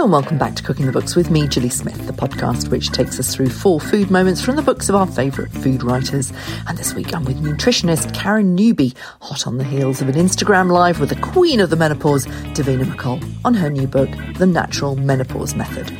Hello and welcome back to Cooking the Books with me, Gilly Smith, the podcast which takes us through four food moments from the books of our favourite food writers. And this week I'm with nutritionist Karen Newby, hot on the heels of an Instagram live with the queen of the menopause, Davina McCall, on her new book, The Natural Menopause Method.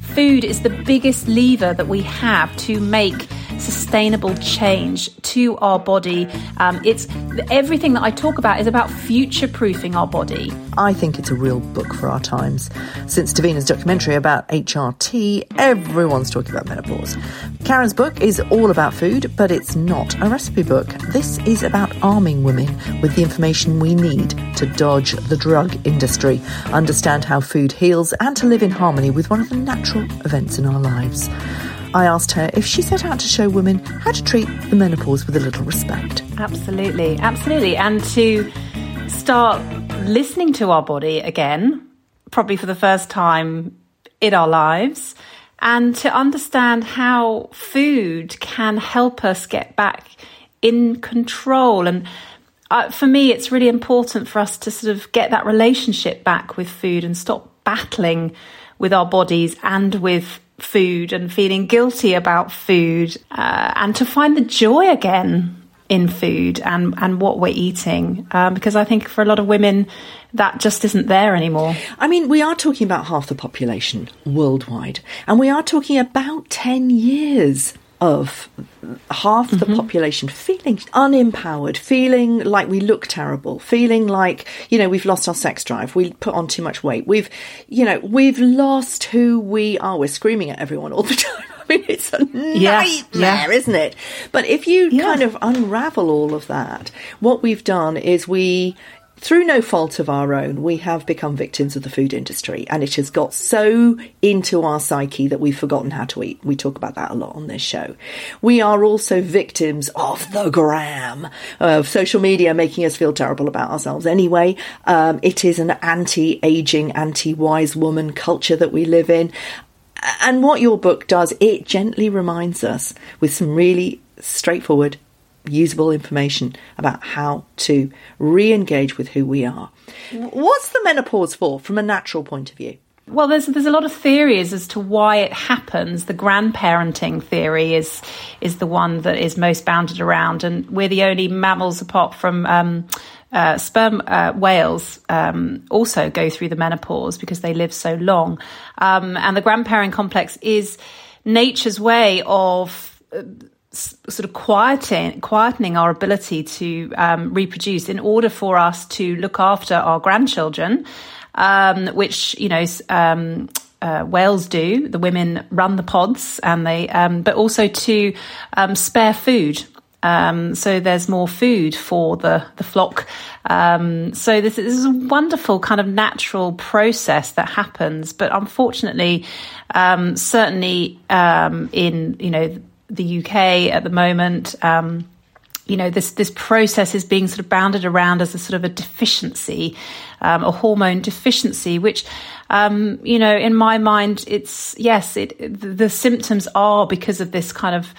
Food is the biggest lever that we have to make sustainable change to our body. Um, it's everything that I talk about is about future proofing our body. I think it's a real book for our times. Since Davina's documentary about HRT, everyone's talking about menopause. Karen's book is all about food, but it's not a recipe book. This is about arming women with the information we need to dodge the drug industry, understand how food heals, and to live in harmony with one of the natural events in our lives. I asked her if she set out to show women how to treat the menopause with a little respect. Absolutely, absolutely. And to start listening to our body again, probably for the first time in our lives, and to understand how food can help us get back in control. And uh, for me, it's really important for us to sort of get that relationship back with food and stop battling with our bodies and with food and feeling guilty about food uh, and to find the joy again in food and, and what we're eating. Um, because I think for a lot of women, that just isn't there anymore. I mean, we are talking about half the population worldwide, and we are talking about 10 years of half the mm-hmm. population feeling unempowered, feeling like we look terrible, feeling like, you know, we've lost our sex drive, we put on too much weight, we've, you know, we've lost who we are. We're screaming at everyone all the time. I mean, it's a yeah, nightmare, yeah. isn't it? But if you yeah. kind of unravel all of that, what we've done is we through no fault of our own, we have become victims of the food industry, and it has got so into our psyche that we've forgotten how to eat. We talk about that a lot on this show. We are also victims of the gram, of social media making us feel terrible about ourselves anyway. Um, it is an anti aging, anti wise woman culture that we live in. And what your book does, it gently reminds us with some really straightforward usable information about how to re engage with who we are. What's the menopause for from a natural point of view? Well, there's there's a lot of theories as to why it happens. The grandparenting theory is is the one that is most bounded around, and we're the only mammals apart from um, uh, sperm uh, whales um, also go through the menopause because they live so long. Um, and the grandparent complex is nature's way of uh, sort of quieting, quietening our ability to um, reproduce in order for us to look after our grandchildren, um, which you know um, uh, whales do. The women run the pods, and they, um, but also to um, spare food. Um, so there's more food for the the flock. so this, this, is a wonderful kind of natural process that happens, but unfortunately, certainly in you know the UK at the moment. Um, you know, this this process is being sort of bounded around as a sort of a deficiency, um, a hormone deficiency, which, um, you know, in my mind, it's yes, it the symptoms are because of this kind of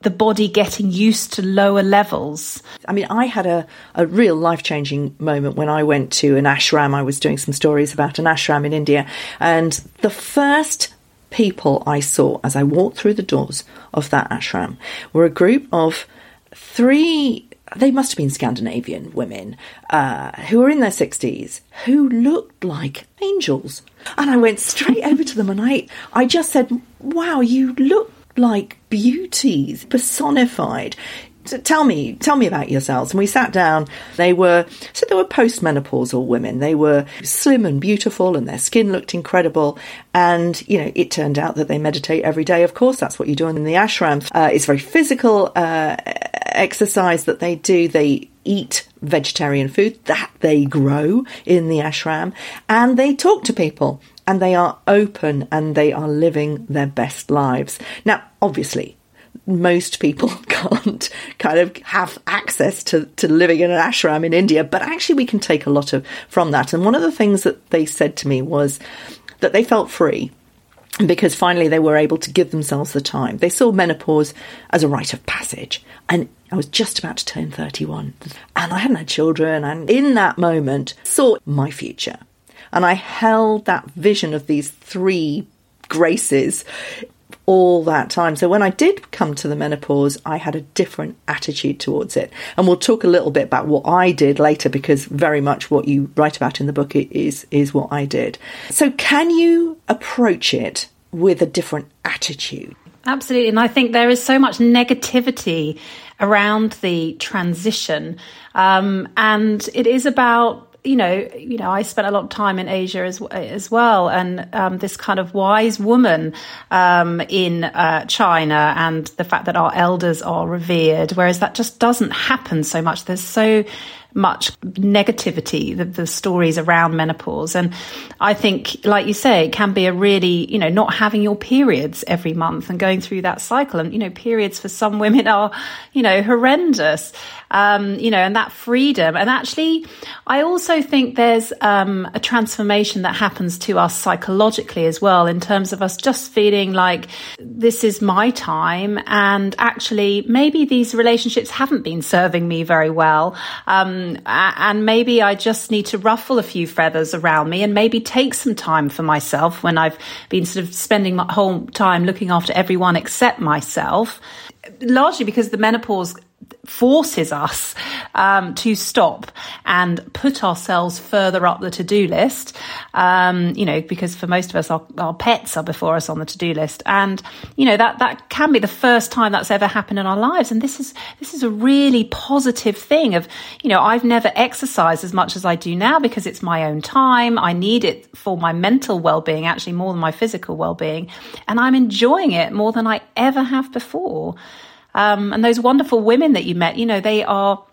the body getting used to lower levels. I mean, I had a, a real life changing moment when I went to an ashram. I was doing some stories about an ashram in India, and the first people I saw as I walked through the doors of that ashram were a group of three they must have been Scandinavian women uh, who were in their 60s who looked like angels. And I went straight over to them and I, I just said, Wow, you look like beauties personified tell me, tell me about yourselves. And we sat down. They were, so they were postmenopausal women. They were slim and beautiful and their skin looked incredible. And, you know, it turned out that they meditate every day. Of course, that's what you do in the ashram. Uh, it's very physical, uh, exercise that they do. They eat vegetarian food that they grow in the ashram and they talk to people and they are open and they are living their best lives. Now, obviously, most people can't kind of have access to, to living in an ashram in India, but actually we can take a lot of from that. And one of the things that they said to me was that they felt free because finally they were able to give themselves the time. They saw menopause as a rite of passage. And I was just about to turn 31 and I hadn't had children. And in that moment, saw my future. And I held that vision of these three graces all that time. So when I did come to the menopause, I had a different attitude towards it. And we'll talk a little bit about what I did later because very much what you write about in the book is is what I did. So can you approach it with a different attitude? Absolutely. And I think there is so much negativity around the transition. Um, and it is about you know, you know, I spent a lot of time in Asia as as well, and um, this kind of wise woman um, in uh, China, and the fact that our elders are revered, whereas that just doesn't happen so much. There's so much negativity, the, the, stories around menopause. And I think, like you say, it can be a really, you know, not having your periods every month and going through that cycle. And, you know, periods for some women are, you know, horrendous. Um, you know, and that freedom. And actually, I also think there's um, a transformation that happens to us psychologically as well, in terms of us just feeling like this is my time. And actually, maybe these relationships haven't been serving me very well. Um, Um, and maybe I just need to ruffle a few feathers around me and maybe take some time for myself when I've been sort of spending my whole time looking after everyone except myself. Largely because the menopause forces us um, to stop and put ourselves further up the to-do list. Um, you know, because for most of us, our, our pets are before us on the to-do list, and you know that that can be the first time that's ever happened in our lives. And this is this is a really positive thing. Of you know, I've never exercised as much as I do now because it's my own time. I need it for my mental well-being, actually more than my physical well-being, and I'm enjoying it more than I ever have before. Um, and those wonderful women that you met, you know, they are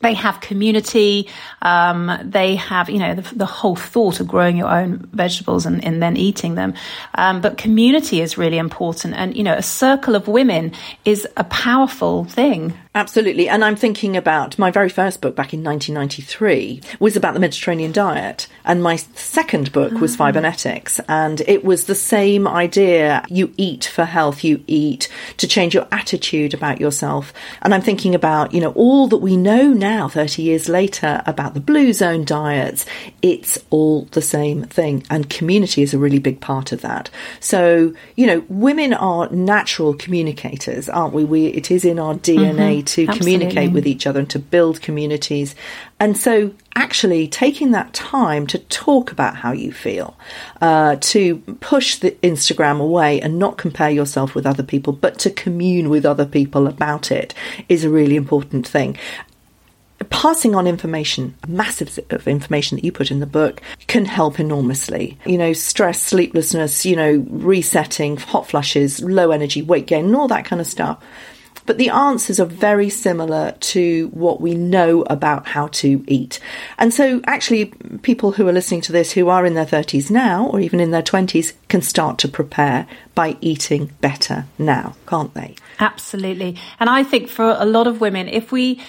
they have community. Um, they have, you know, the, the, whole thought of growing your own vegetables and, and then eating them. Um, but community is really important. And, you know, a circle of women is a powerful thing. Absolutely. And I'm thinking about my very first book back in 1993 was about the Mediterranean diet. And my second book was ah. Fibonetics. And it was the same idea. You eat for health, you eat to change your attitude about yourself. And I'm thinking about, you know, all that we know now, 30 years later, about the blue zone diets. It's all the same thing. And community is a really big part of that. So, you know, women are natural communicators, aren't we? we it is in our DNA. Mm-hmm to Absolutely. communicate with each other and to build communities. And so, actually, taking that time to talk about how you feel, uh, to push the Instagram away and not compare yourself with other people, but to commune with other people about it is a really important thing passing on information, a massive of information that you put in the book, can help enormously. You know, stress, sleeplessness, you know, resetting, hot flushes, low energy, weight gain, and all that kind of stuff. But the answers are very similar to what we know about how to eat. And so, actually, people who are listening to this who are in their 30s now, or even in their 20s, can start to prepare by eating better now, can't they? Absolutely. And I think for a lot of women, if we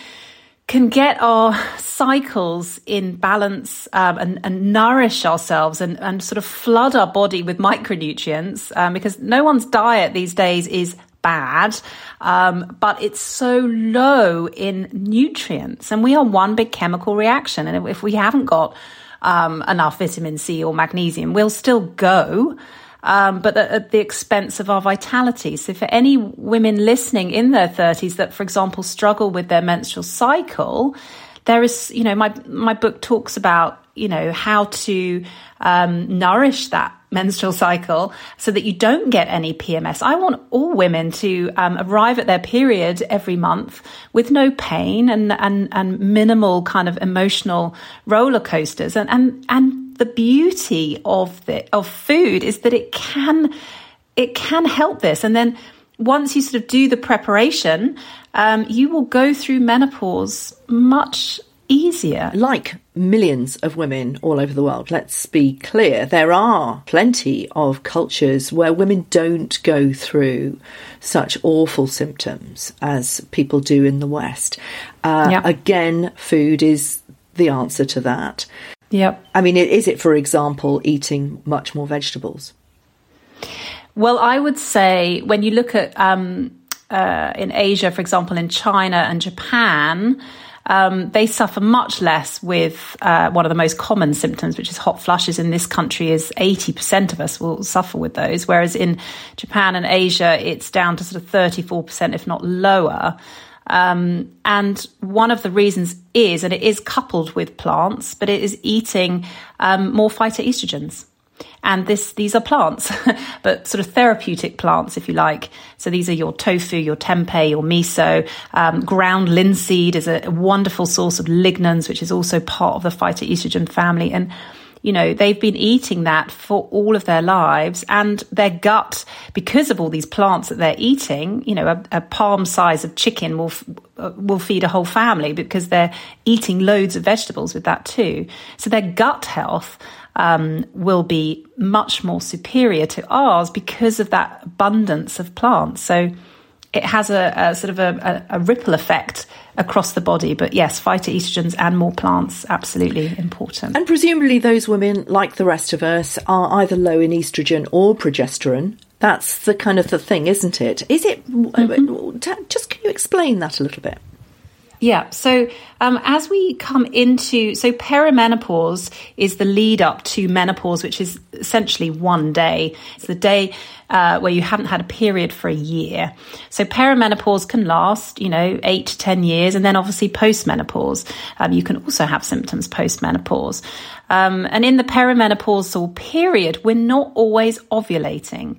can get our cycles in balance um, and, and, nourish ourselves and, and, sort of flood our body with micronutrients um, because no one's diet these days is bad, um, but it's so low in nutrients. And we are one big chemical reaction. And if we haven't got um, enough vitamin C or magnesium, we'll still go. Um, but at the expense of our vitality. So, for any women listening in their 30s that, for example, struggle with their menstrual cycle, there is, you know, my my book talks about, you know, how to um, nourish that menstrual cycle so that you don't get any PMS. I want all women to um, arrive at their period every month with no pain and, and, and minimal kind of emotional roller coasters. And, and, and the beauty of the, of food is that it can, it can help this. And then once you sort of do the preparation, um, you will go through menopause much easier. Like millions of women all over the world, let's be clear, there are plenty of cultures where women don't go through such awful symptoms as people do in the West. Uh, yep. Again, food is the answer to that. Yep. I mean, is it, for example, eating much more vegetables? Well, I would say when you look at um, uh, in Asia, for example, in China and Japan, um, they suffer much less with uh, one of the most common symptoms, which is hot flushes. In this country, is eighty percent of us will suffer with those, whereas in Japan and Asia, it's down to sort of thirty-four percent, if not lower. Um, and one of the reasons is, and it is coupled with plants, but it is eating um, more phytoestrogens. And this, these are plants, but sort of therapeutic plants, if you like. So these are your tofu, your tempeh, your miso. Um, ground linseed is a, wonderful source of lignans, which is also part of the phytoestrogen family. And you know, they've been eating that for all of their lives and their gut, because of all these plants that they're eating, you know, a, a palm size of chicken will, uh, will feed a whole family because they're eating loads of vegetables with that too. So their gut health, um, will be much more superior to ours because of that abundance of plants. So it has a, a sort of a, a, a, ripple effect across the body. But yes, phytoestrogens and more plants, absolutely important. And presumably, those women, like the rest of us, are either low in estrogen or progesterone. That's the kind of the thing, isn't it? Is it? Mm-hmm. Just can you explain that a little bit? Yeah. So um, as we come into, so perimenopause is the lead up to menopause, which is essentially one day. It's the day uh, where you haven't had a period for a year. So perimenopause can last, you know, eight to 10 years. And then obviously postmenopause, um, you can also have symptoms postmenopause. Um, and in the perimenopausal period, we're not always ovulating.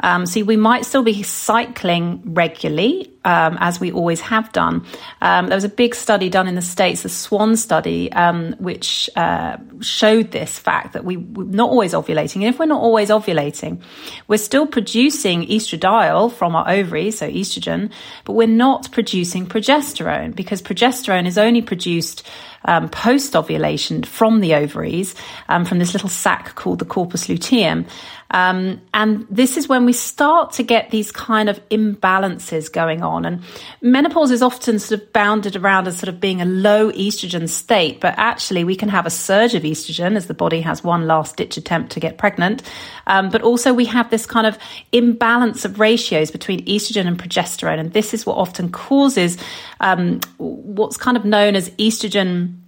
Um, so we might still be cycling regularly, um, as we always have done. Um, there was a big study done in the States, the SWAN study, um, which uh, showed this fact that we, we're not always ovulating. And if we're not always ovulating, we're still producing estradiol from our ovaries, so estrogen, but we're not producing progesterone because progesterone is only produced um, post ovulation from the ovaries, um, from this little sac called the corpus luteum. Um, and this is when we start to get these kind of imbalances going on. And menopause is often sort of bounded around as sort of being a low estrogen state, but actually we can have a surge of estrogen as the body has one last ditch attempt to get pregnant. Um, but also we have this kind of imbalance of ratios between estrogen and progesterone. And this is what often causes um, what's kind of known as estrogen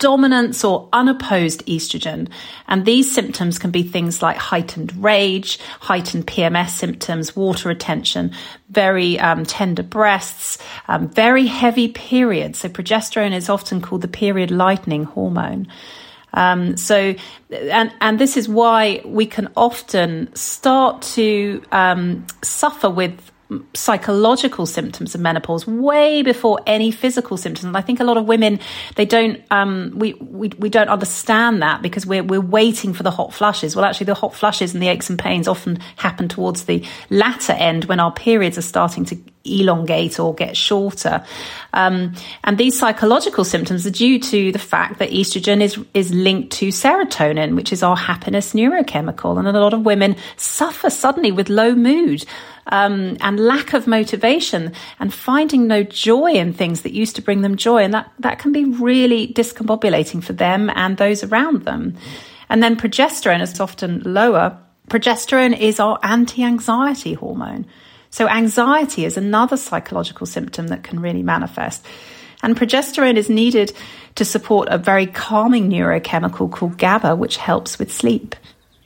dominance or unopposed estrogen. And these symptoms can be things like heightened rage, heightened PMS symptoms, water retention, very um, tender breasts, um, very heavy periods. So progesterone is often called the period lightening hormone. Um, so, and and this is why we can often start to um, suffer with psychological symptoms of menopause way before any physical symptoms. And I think a lot of women they don't um, we, we we don't understand that because we're we're waiting for the hot flushes. Well, actually, the hot flushes and the aches and pains often happen towards the latter end when our periods are starting to elongate or get shorter. Um, and these psychological symptoms are due to the fact that estrogen is is linked to serotonin, which is our happiness neurochemical, and a lot of women suffer suddenly with low mood um, and lack of motivation and finding no joy in things that used to bring them joy. And that, that can be really discombobulating for them and those around them. And then progesterone is often lower. Progesterone is our anti anxiety hormone. So anxiety is another psychological symptom that can really manifest. And progesterone is needed to support a very calming neurochemical called GABA, which helps with sleep.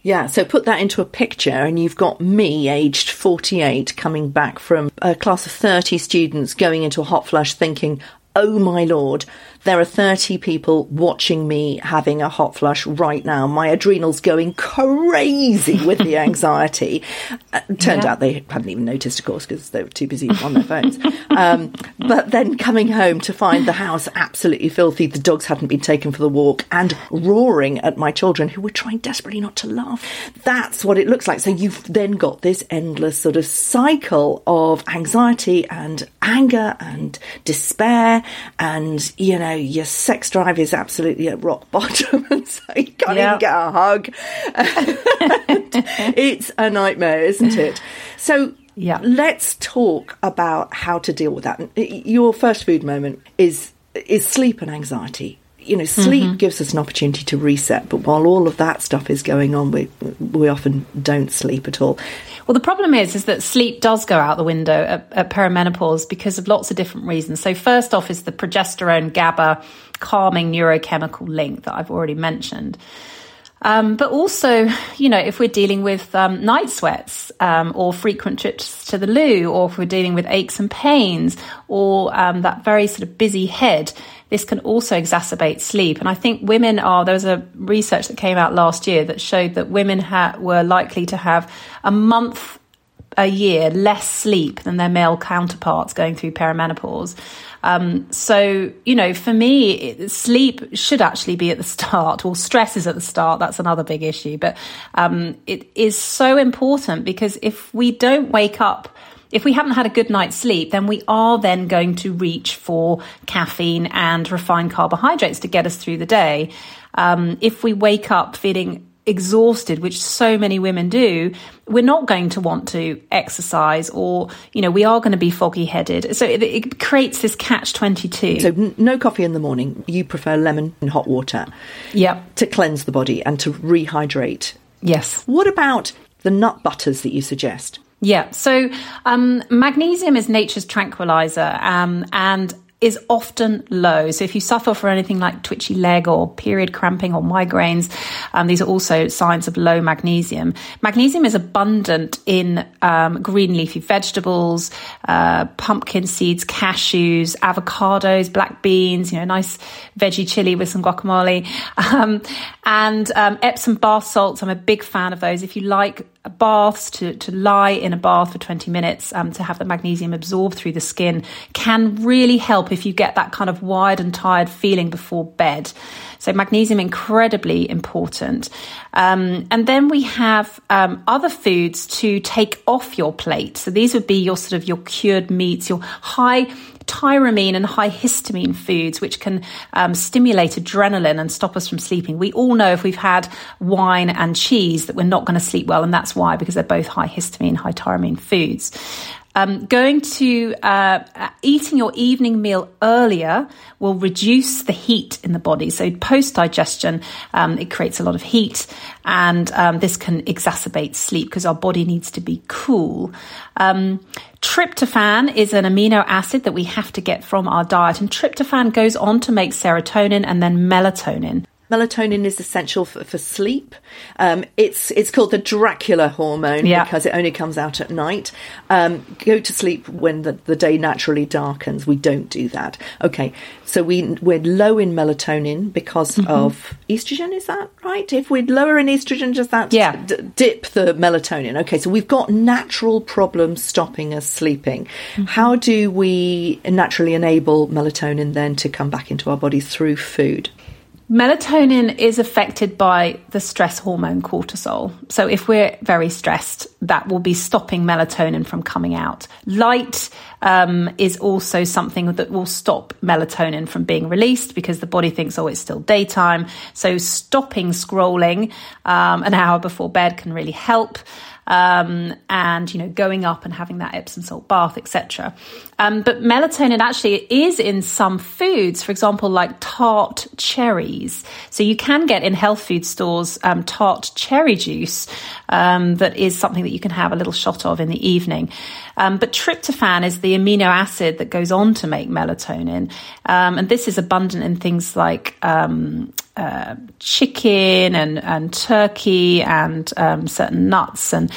Yeah, so put that into a picture, and you've got me, aged 48, coming back from a class of 30 students going into a hot flush thinking, oh my lord, there are 30 people watching me having a hot flush right now. My adrenals going crazy with the anxiety. uh, turned yeah. out they hadn't even noticed, of course, because they were too busy on their phones. Um, but then coming home to find the house absolutely filthy, the dogs hadn't been taken for the walk, and roaring at my children who were trying desperately not to laugh. That's what it looks like. So you've then got this endless sort of cycle of anxiety and anger and despair and, you know, your sex drive is absolutely at rock bottom, and so you can't yep. even get a hug. it's a nightmare, isn't it? So yeah. let's talk about how to deal with that. Your first food moment is is sleep and anxiety you know, sleep mm-hmm. gives us an opportunity to reset, but while all of that stuff is going on, we we often don't sleep at all. Well, the problem is, is that sleep does go out the window at, at perimenopause because of lots of different reasons. So, first off, is the progesterone GABA calming neurochemical link that I've already mentioned. Um, but also, you know, if we're dealing with um, night sweats um, or frequent trips to the loo, or if we're dealing with aches and pains or um, that very sort of busy head, this can also exacerbate sleep. And I think women are, there was a research that came out last year that showed that women ha- were likely to have a month a year less sleep than their male counterparts going through perimenopause. Um, so, you know, for me, it, sleep should actually be at the start. Well, stress is at the start. That's another big issue. But um, it is so important because if we don't wake up if we haven't had a good night's sleep, then we are then going to reach for caffeine and refined carbohydrates to get us through the day. Um, if we wake up feeling exhausted, which so many women do, we're not going to want to exercise or, you know, we are going to be foggy headed. So it, it, creates this catch 22. So n- no coffee in the morning. You prefer lemon and hot water. Yeah. To cleanse the body and to rehydrate. Yes. What about the nut butters that you suggest? Yeah, so um, magnesium is nature's tranquilizer, um, and is often low. So if you suffer from anything like twitchy leg or period cramping or migraines, um, these are also signs of low magnesium. Magnesium is abundant in um, green leafy vegetables, uh, pumpkin seeds, cashews, avocados, black beans, you know, nice veggie chili with some guacamole, um, and um, Epsom bath salts. I'm a big fan of those. If you like baths to, to lie in a bath for 20 minutes um, to have the magnesium absorbed through the skin can really help if you get that kind of wired and tired feeling before bed. So magnesium incredibly important. Um, and then we have um, other foods to take off your plate. So these would be your sort of your cured meats, your high tyramine and high histamine foods, which can um, stimulate adrenaline and stop us from sleeping. We all know if we've had wine and cheese that we're not going to sleep well, and that's why, because they're both high histamine, high tyramine foods. Um, going to uh, eating your evening meal earlier will reduce the heat in the body. So post digestion, um, it creates a lot of heat, and um, this can exacerbate sleep because our body needs to be cool. Um, tryptophan is an amino acid that we have to get from our diet, and tryptophan goes on to make serotonin and then melatonin. Melatonin is essential for, for sleep. Um, it's it's called the Dracula hormone yeah. because it only comes out at night. Um, go to sleep when the, the day naturally darkens. We don't do that. Okay, so we we're low in melatonin because mm-hmm. of estrogen. Is that right? If we're lower in estrogen, does that yeah. D- dip the melatonin? Okay, so we've got natural problems stopping us sleeping. Mm-hmm. How do we naturally enable melatonin then to come back into our bodies through food? Melatonin is affected by the stress hormone cortisol. So, if we're very stressed, that will be stopping melatonin from coming out. Light um, is also something that will stop melatonin from being released because the body thinks, oh, it's still daytime. So, stopping scrolling um, an hour before bed can really help um, and you know going up and having that Epsom salt bath, etc. Um, but melatonin actually is in some foods, for example, like tart cherries. So you can get in health food stores um, tart cherry juice um, that is something that you can have a little shot of in the evening. Um, but tryptophan is the amino acid that goes on to make melatonin, um, and this is abundant in things like um, uh, chicken and, and turkey and certain nuts and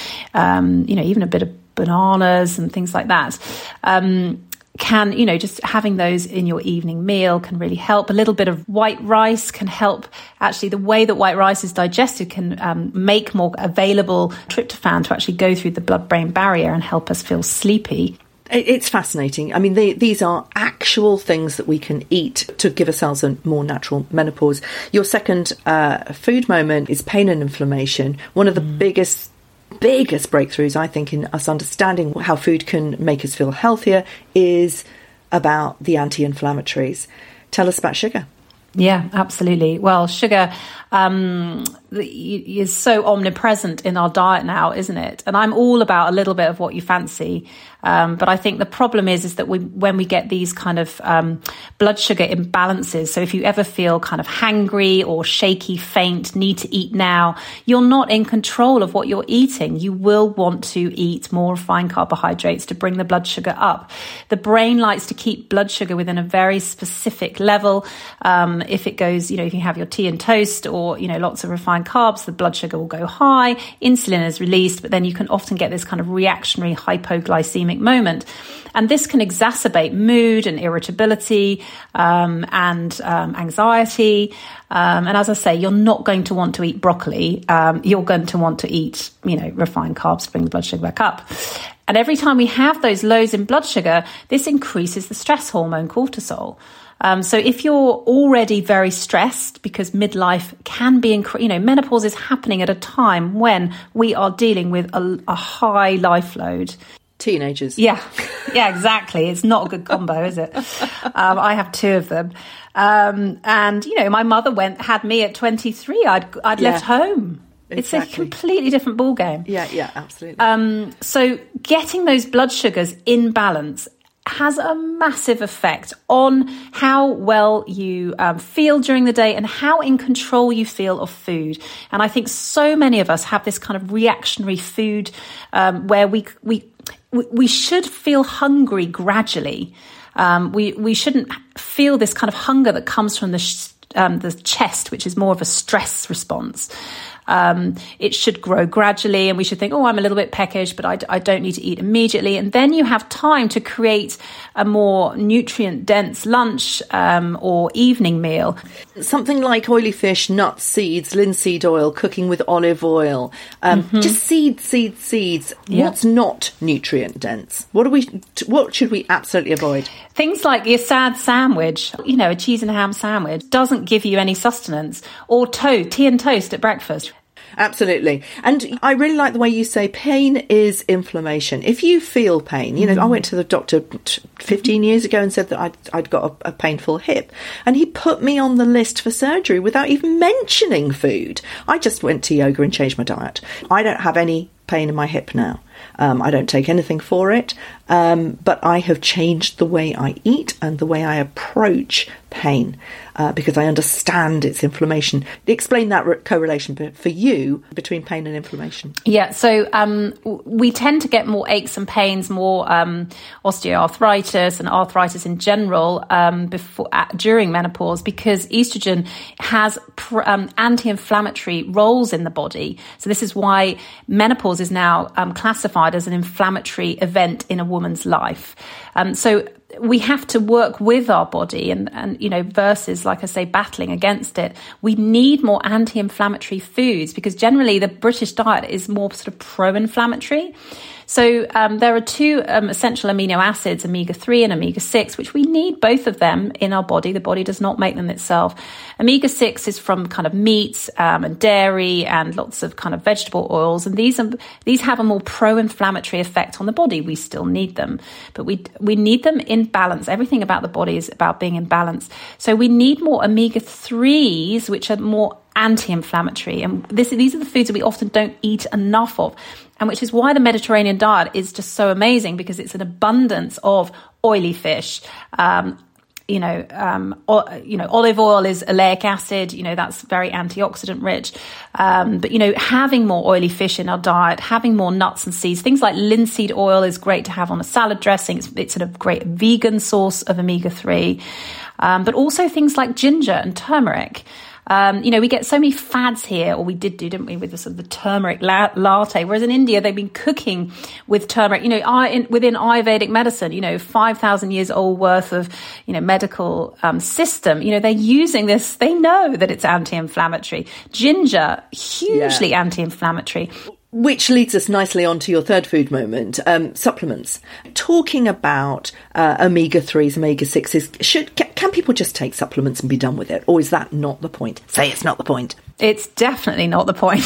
you know even a bit of bananas and things like that. Um, can you know just having those in your evening meal can really help a little bit of white rice can help actually the way that white rice is digested can um, make more available tryptophan to actually go through the blood brain barrier and help us feel sleepy it's fascinating. I mean, they, these are actual things that we can eat to give ourselves a more natural menopause. Your second uh, food moment is pain and inflammation. One of the mm. biggest biggest breakthroughs, I think, in us understanding how food can make us feel healthier is about the anti inflammatories. Tell us about sugar. Yeah, absolutely. Well, sugar um, is so omnipresent in our diet now, isn't it? And I'm all about a little bit of what you fancy. Um, but I think the problem is, is that we, when we get these kind of um, blood sugar imbalances, so if you ever feel kind of hangry or shaky, faint, need to eat now, you're not in control of what you're eating. You will want to eat more refined carbohydrates to bring the blood sugar up. The brain likes to keep blood sugar within a very specific level. If it goes, you know, if you have your tea and toast or, you know, lots of refined carbs, the blood sugar will go high, insulin is released, but then you can often get this kind of reactionary hypoglycemic moment. And this can exacerbate mood and irritability um, and um, anxiety. Um, and as I say, you're not going to want to eat broccoli. Um, you're going to want to eat, you know, refined carbs to bring the blood sugar back up. And every time we have those lows in blood sugar, this increases the stress hormone cortisol. Um, so if you're already very stressed because midlife can be, inc- you know, menopause is happening at a time when we are dealing with a, a high life load. Teenagers. Yeah, yeah, exactly. It's not a good combo, is it? Um, I have two of them. Um, and, you know, my mother went, had me at 23. I'd, I'd yeah. left home. Exactly. It's a completely different ball game. Yeah, yeah, absolutely. Um, so getting those blood sugars in balance has a massive effect on how well you um, feel during the day and how in control you feel of food. And I think so many of us have this kind of reactionary food um, where we we we should feel hungry gradually. Um, we we shouldn't feel this kind of hunger that comes from the sh- um, the chest, which is more of a stress response. Um, it should grow gradually, and we should think, oh, I'm a little bit peckish, but I, I don't need to eat immediately. And then you have time to create a more nutrient dense lunch um, or evening meal. Something like oily fish, nuts, seeds, linseed oil, cooking with olive oil, um, mm-hmm. just seeds, seeds, seeds. What's not nutrient dense? What are we? What should we absolutely avoid? Things like your sad sandwich, you know, a cheese and ham sandwich doesn't give you any sustenance, or toast, tea and toast at breakfast. Absolutely. And I really like the way you say pain is inflammation. If you feel pain, you know, mm. I went to the doctor 15 years ago and said that I'd, I'd got a, a, painful hip, and he put me on the list for surgery without even mentioning food. I just went to yoga and changed my diet. I don't have any pain in my hip now. Um, I don't take anything for it, um, but I have changed the way I eat and the way I approach pain uh, because I understand its inflammation. Explain that re- correlation for you between pain and inflammation. Yeah, so um, we tend to get more aches and pains, more um, osteoarthritis and arthritis in general um, before during menopause because estrogen has pr- um, anti-inflammatory roles in the body. So this is why menopause is now um, classified as an inflammatory event in a woman's life. Um, so we have to work with our body and, and, you know, versus, like I say, battling against it. We need more anti inflammatory foods because generally the British diet is more sort of pro inflammatory. So um, there are two um, essential amino acids, omega 3 and omega 6, which we need both of them in our body. The body does not make them itself. Omega 6 is from kind of meats um, and dairy and lots of kind of vegetable oils. And these, are, these have a more pro inflammatory effect on the body. We still need them, but we, we need them in balance. Everything about the body is about being in balance. So we need more omega 3s, which are more anti-inflammatory and this, these are the foods that we often don't eat enough of and which is why the Mediterranean diet is just so amazing because it's an abundance of oily fish. Um, you know, um, o- you know, olive oil is oleic acid. You know, that's very antioxidant rich. Um, but you know, having more oily fish in our diet, having more nuts and seeds, things like linseed oil is great to have on a salad dressing. It's, it's a great vegan source of omega three. Um, but also things like ginger and turmeric. Um, you know, we get so many fads here, or we did do, didn't we, with the sort of the turmeric la- latte. Whereas in India, they've been cooking with turmeric. You know, I, in, within Ayurvedic medicine, you know, five thousand years old worth of you know medical um, system. You know, they're using this. They know that it's anti-inflammatory. Ginger, hugely yeah. anti-inflammatory. Which leads us nicely on to your third food moment, um, supplements. Talking about uh, omega threes, omega sixes, should can, can people just take supplements and be done with it, or is that not the point? Say it's not the point. It's definitely not the point.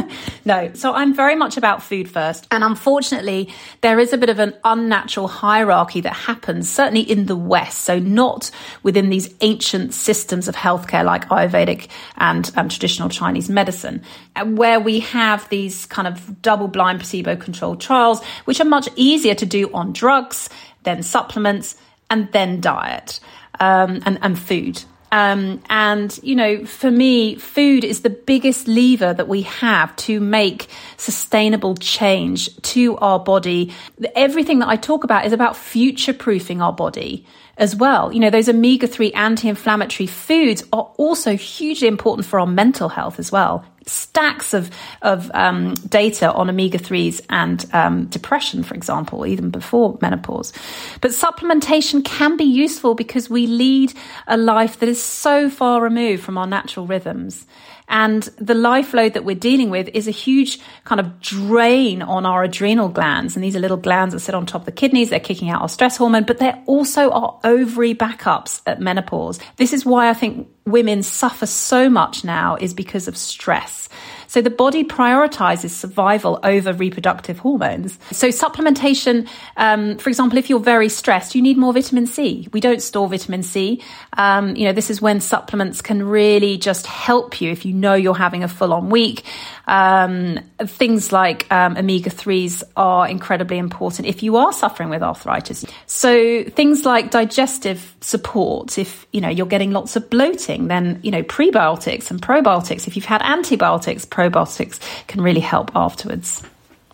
no. So I'm very much about food first. And unfortunately, there is a bit of an unnatural hierarchy that happens, certainly in the West. So not within these ancient systems of healthcare like Ayurvedic and um, traditional Chinese medicine, uh, where we have these kind of double blind placebo controlled trials, which are much easier to do on drugs, then supplements, and then diet um, and, and food. Um, and, you know, for me, food is the biggest lever that we have to make sustainable change to our body. Everything that I talk about is about future proofing our body as well. You know, those omega 3 anti inflammatory foods are also hugely important for our mental health as well stacks of of um, data on omega threes and um, depression, for example, even before menopause. But supplementation can be useful because we lead a life that is so far removed from our natural rhythms. And the life load that we're dealing with is a huge kind of drain on our adrenal glands. And these are little glands that sit on top of the kidneys. They're kicking out our stress hormone, but they're also our ovary backups at menopause. This is why I think women suffer so much now is because of stress. So the body prioritizes survival over reproductive hormones. So supplementation, um, for example, if you're very stressed, you need more vitamin C. We don't store vitamin C. Um, you know, this is when supplements can really just help you if you know you're having a full on week. Um, things like um, omega 3s are incredibly important if you are suffering with arthritis. So things like digestive support, if you know you're getting lots of bloating, then you know prebiotics and probiotics. If you've had antibiotics, probiotics can really help afterwards.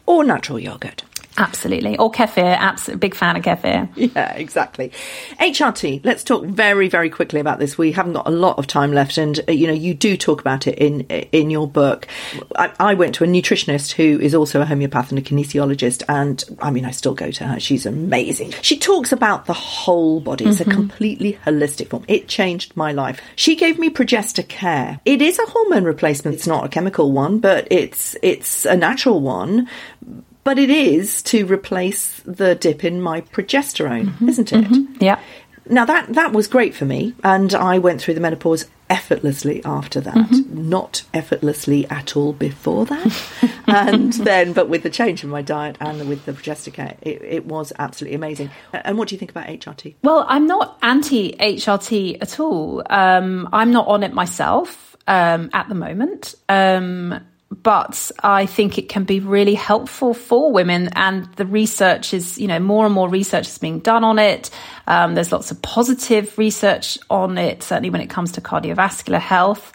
Or natural yogurt. Absolutely. Or kefir. Absolutely. Big fan of kefir. Yeah, exactly. HRT. Let's talk very, very quickly about this. We haven't got a lot of time left. And, uh, you know, you do talk about it in, in your book. I, I, went to a nutritionist who is also a homeopath and a kinesiologist. And I mean, I still go to her. She's amazing. She talks about the whole body. It's mm-hmm. a completely holistic form. It changed my life. She gave me ProgestaCare. It is a hormone replacement. It's not a chemical one, but it's, it's a natural one but it is to replace the dip in my progesterone, mm-hmm, isn't it? Mm-hmm, yeah. Now that that was great for me, and I went through the menopause effortlessly after that. Mm-hmm. Not effortlessly at all before that, and then, but with the change in my diet and with the progesterone, it, it was absolutely amazing. And what do you think about HRT? Well, I'm not anti HRT at all. Um, I'm not on it myself um, at the moment. Um, but I think it can be really helpful for women. And the research is, you know, more and more research is being done on it. Um, there's lots of positive research on it, certainly when it comes to cardiovascular health.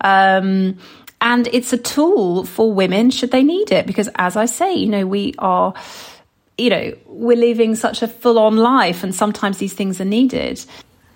Um, and it's a tool for women should they need it. Because as I say, you know, we are, you know, we're living such a full on life and sometimes these things are needed.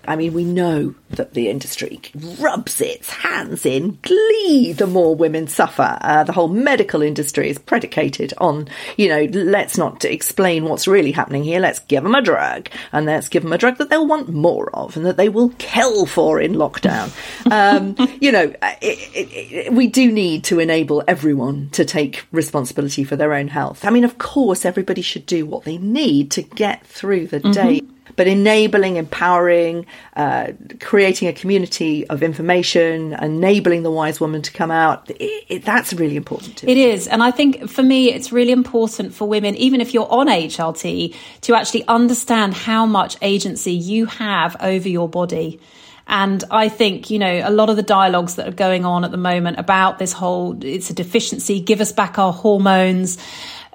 I mean, we know that the industry rubs its hands in glee the more women suffer. Uh, the whole medical industry is predicated on, you know, let's not explain what's really happening here. Let's give them a drug and let's give them a drug that they'll want more of and that they will kill for in lockdown. Um, you know, it, it, it, we do need to enable everyone to take responsibility for their own health. I mean, of course, everybody should do what they need to get through the mm-hmm. day but enabling, empowering, uh, creating a community of information, enabling the wise woman to come out, it, it, that's really important too. It is. And I think for me, it's really important for women, even if you're on HRT, to actually understand how much agency you have over your body. And I think, you know, a lot of the dialogues that are going on at the moment about this whole, it's a deficiency, give us back our hormones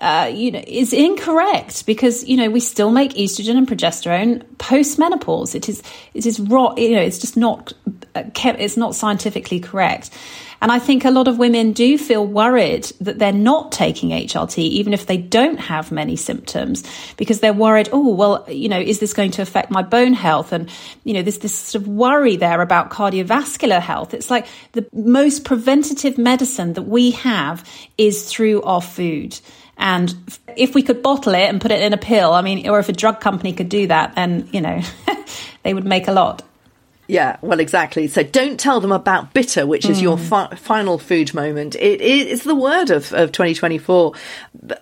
uh, you know, is incorrect because you know we still make estrogen and progesterone post menopause. It is it is raw. You know, it's just not uh, it's not scientifically correct. And I think a lot of women do feel worried that they're not taking HRT, even if they don't have many symptoms, because they're worried, oh, well, you know, is this going to affect my bone health? And, you know, there's this sort of worry there about cardiovascular health. It's like the most preventative medicine that we have is through our food. And if we could bottle it and put it in a pill, I mean, or if a drug company could do that, then, you know, they would make a lot. Yeah, well, exactly. So don't tell them about bitter, which is mm. your fi- final food moment. It is the word of, of 2024.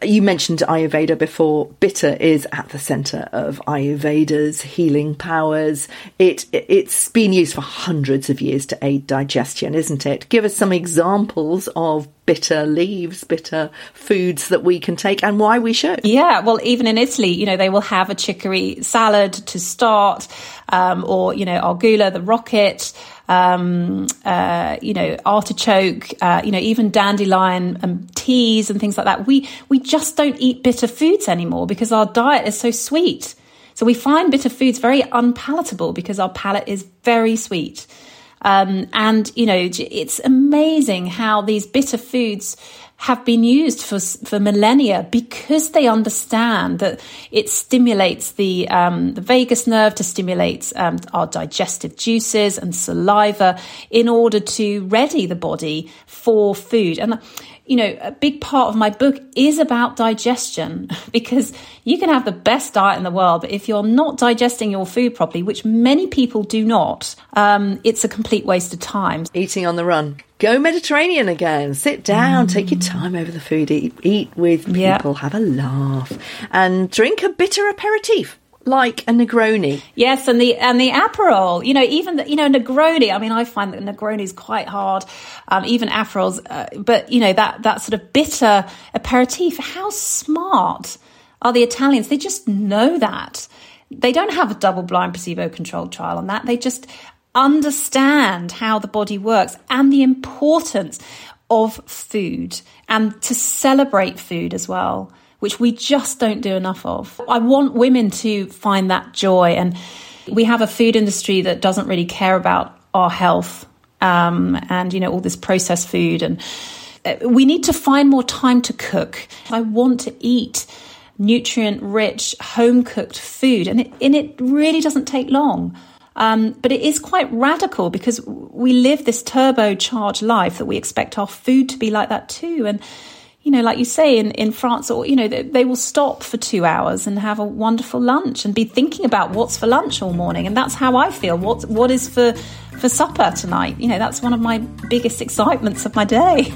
You mentioned Ayurveda before. Bitter is at the centre of Ayurveda's healing powers. It, it it's been used for hundreds of years to aid digestion, isn't it? Give us some examples of bitter leaves, bitter foods that we can take and why we should. Yeah, well, even in Italy, you know, they will have a chicory salad to start, um, or, you know, argula, the rocket, um, uh, you know, artichoke, uh, you know, even dandelion and teas and things like that. We, we just don't eat bitter foods anymore because our diet is so sweet. So we find bitter foods very unpalatable because our palate is very sweet. Um, and, you know, it's amazing how these bitter foods have been used for, for millennia because they understand that it stimulates the, um, the vagus nerve to stimulate um, our digestive juices and saliva in order to ready the body for food. And you know, a big part of my book is about digestion because you can have the best diet in the world, but if you're not digesting your food properly, which many people do not, um, it's a complete waste of time. Eating on the run. Go Mediterranean again. Sit down, mm. take your time over the food, eat, eat with people, have a laugh, and drink a bitter aperitif like a Negroni. Yes, and the and the Aperol. You know, even the, you know Negroni. I mean, I find that Negroni is quite hard. Um, even Aperols, uh, but you know that that sort of bitter aperitif. How smart are the Italians? They just know that. They don't have a double-blind placebo-controlled trial on that. They just understand how the body works and the importance of food and to celebrate food as well which we just don't do enough of. I want women to find that joy. And we have a food industry that doesn't really care about our health um, and, you know, all this processed food. And uh, we need to find more time to cook. I want to eat nutrient rich, home cooked food. And it, and it really doesn't take long. Um, but it is quite radical because we live this turbocharged life that we expect our food to be like that too. And you know, like you say in, in France, or, you know, they, they, will stop for two hours and have a wonderful lunch and be thinking about what's for lunch all morning. And that's how I feel. What, what is for, for supper tonight? You know, that's one of my biggest excitements of my day.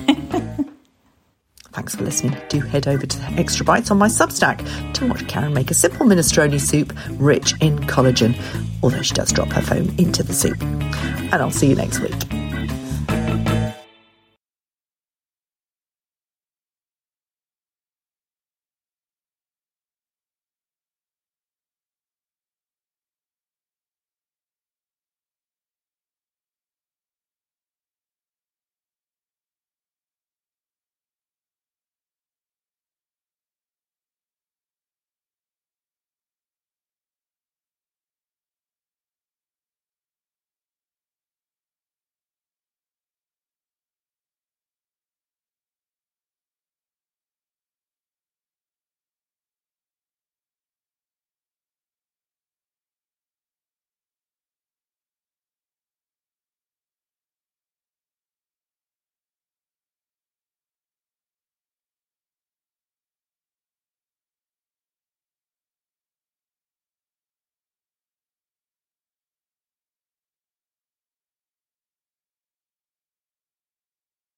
Thanks for listening. Do head over to Extra Bites on my Substack to watch Karen make a simple minestrone soup rich in collagen, although she does drop her phone into the soup. And I'll see you next week.